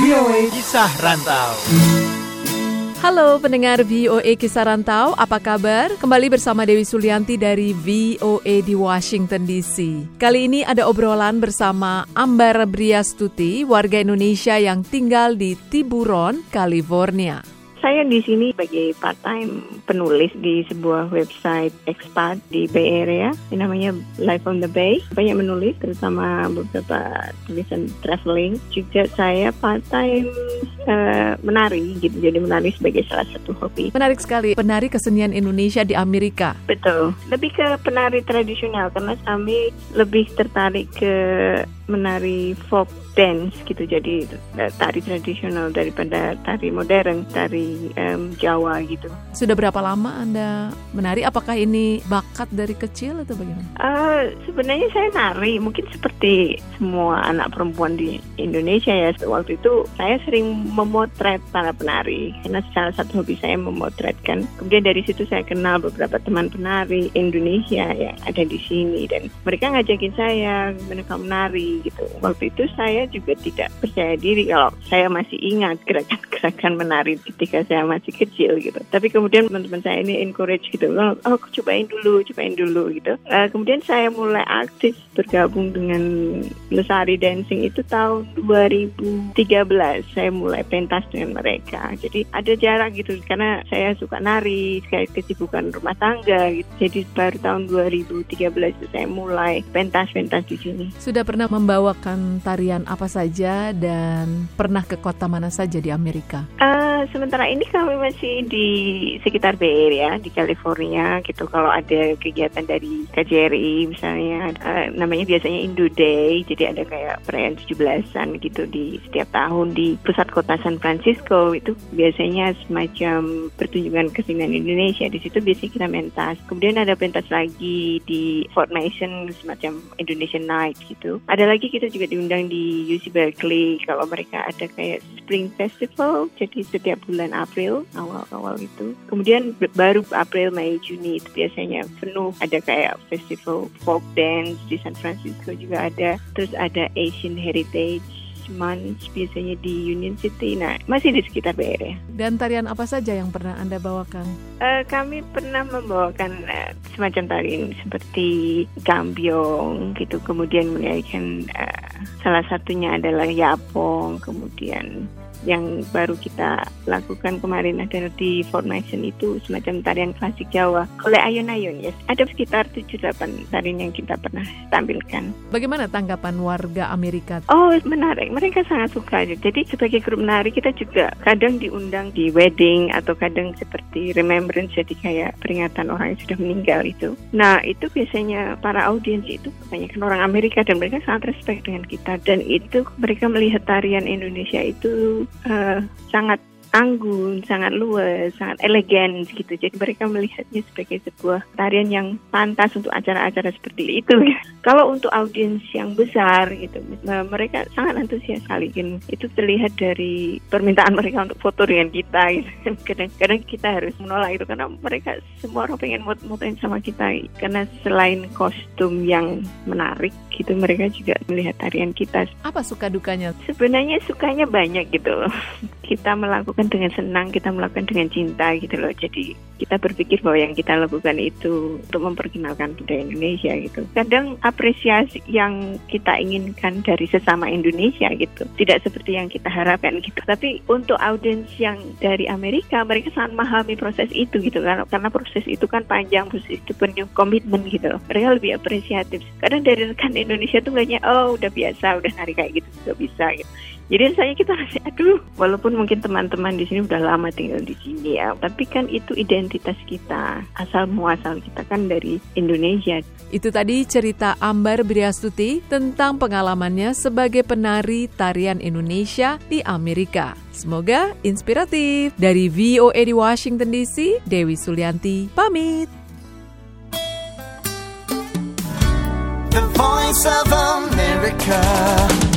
VOA Kisah Rantau. Halo pendengar VOA Kisah Rantau, apa kabar? Kembali bersama Dewi Sulianti dari VOA di Washington DC. Kali ini ada obrolan bersama Ambar Briastuti, warga Indonesia yang tinggal di Tiburon, California. Saya di sini sebagai part-time penulis di sebuah website expat di Bay Area. Ini namanya Life on the Bay. Banyak menulis, terutama beberapa tulisan traveling. Juga saya part-time uh, menari, gitu. Jadi menari sebagai salah satu hobi. Menarik sekali, penari kesenian Indonesia di Amerika. Betul. Lebih ke penari tradisional, karena kami lebih tertarik ke menari folk dance gitu jadi eh, tari tradisional daripada tari modern tari um, Jawa gitu. Sudah berapa lama anda menari? Apakah ini bakat dari kecil atau bagaimana? Uh, sebenarnya saya nari mungkin seperti semua anak perempuan di Indonesia ya waktu itu saya sering memotret para penari karena salah satu hobi saya memotretkan. Kemudian dari situ saya kenal beberapa teman penari Indonesia yang ada di sini dan mereka ngajakin saya mereka menari gitu. Waktu itu saya juga tidak percaya diri kalau saya masih ingat gerakan-gerakan menari ketika saya masih kecil gitu. Tapi kemudian teman-teman saya ini encourage gitu, oh, oh cobain dulu, cobain dulu gitu. Uh, kemudian saya mulai aktif bergabung dengan Lesari Dancing itu tahun 2013. Saya mulai pentas dengan mereka. Jadi ada jarak gitu karena saya suka nari, sekali kesibukan rumah tangga gitu. Jadi baru tahun 2013 itu saya mulai pentas-pentas di sini. Sudah pernah membawakan tarian apa saja dan pernah ke kota mana saja di Amerika? Uh, sementara ini kami masih di sekitar Bay Area di California gitu. Kalau ada kegiatan dari KJRI misalnya, uh, namanya biasanya Indo Day, jadi ada kayak perayaan 17-an gitu di setiap tahun di pusat kota San Francisco itu biasanya semacam pertunjukan kesenian Indonesia. Di situ biasanya kita mentas. Kemudian ada pentas lagi di Fort Mason semacam Indonesian Night gitu. Ada lagi kita juga diundang di UC Berkeley kalau mereka ada kayak Spring Festival jadi setiap bulan April awal-awal itu kemudian baru April Mei Juni itu biasanya penuh ada kayak festival folk dance di San Francisco juga ada terus ada Asian Heritage Month biasanya di Union City. Nah, masih di sekitar Bay Area. Dan tarian apa saja yang pernah Anda bawakan? Uh, kami pernah membawakan uh, semacam tarian seperti gambyong gitu. Kemudian menyanyikan uh, salah satunya adalah yapong. Kemudian yang baru kita lakukan kemarin adalah di formation itu semacam tarian klasik Jawa oleh ayun-ayun ya. Ada sekitar 7-8 tarian yang kita pernah tampilkan. Bagaimana tanggapan warga Amerika? Oh menarik, mereka sangat suka. Jadi sebagai grup menari kita juga kadang diundang di wedding atau kadang seperti remembrance jadi kayak peringatan orang yang sudah meninggal itu. Nah itu biasanya para audiens itu kebanyakan orang Amerika dan mereka sangat respect dengan kita dan itu mereka melihat tarian Indonesia itu uh, sangat anggun, sangat luas, sangat elegan gitu. Jadi mereka melihatnya sebagai sebuah tarian yang pantas untuk acara-acara seperti itu. Kalau untuk audiens yang besar gitu, mereka sangat antusias sekali. Gitu. Itu terlihat dari permintaan mereka untuk foto dengan kita. Gitu. Kadang-kadang kita harus menolak itu karena mereka semua orang pengen fotoin sama kita. Karena selain kostum yang menarik gitu, mereka juga melihat tarian kita. Apa suka dukanya? Sebenarnya sukanya banyak gitu. Kita melakukan dengan senang, kita melakukan dengan cinta gitu loh. Jadi kita berpikir bahwa yang kita lakukan itu untuk memperkenalkan budaya Indonesia gitu. Kadang apresiasi yang kita inginkan dari sesama Indonesia gitu, tidak seperti yang kita harapkan gitu. Tapi untuk audiens yang dari Amerika, mereka sangat memahami proses itu gitu kan. Karena proses itu kan panjang, proses itu penuh komitmen gitu loh. Mereka lebih apresiatif. Kadang dari rekan Indonesia tuh kayaknya, oh udah biasa, udah nari kayak gitu juga bisa gitu. Jadi rasanya kita masih aduh, walaupun mungkin teman-teman di sini udah lama tinggal di sini ya, tapi kan itu identitas kita, asal muasal kita kan dari Indonesia. Itu tadi cerita Ambar Briastuti tentang pengalamannya sebagai penari tarian Indonesia di Amerika. Semoga inspiratif. Dari VOA di Washington DC, Dewi Sulianti pamit. The Voice of America.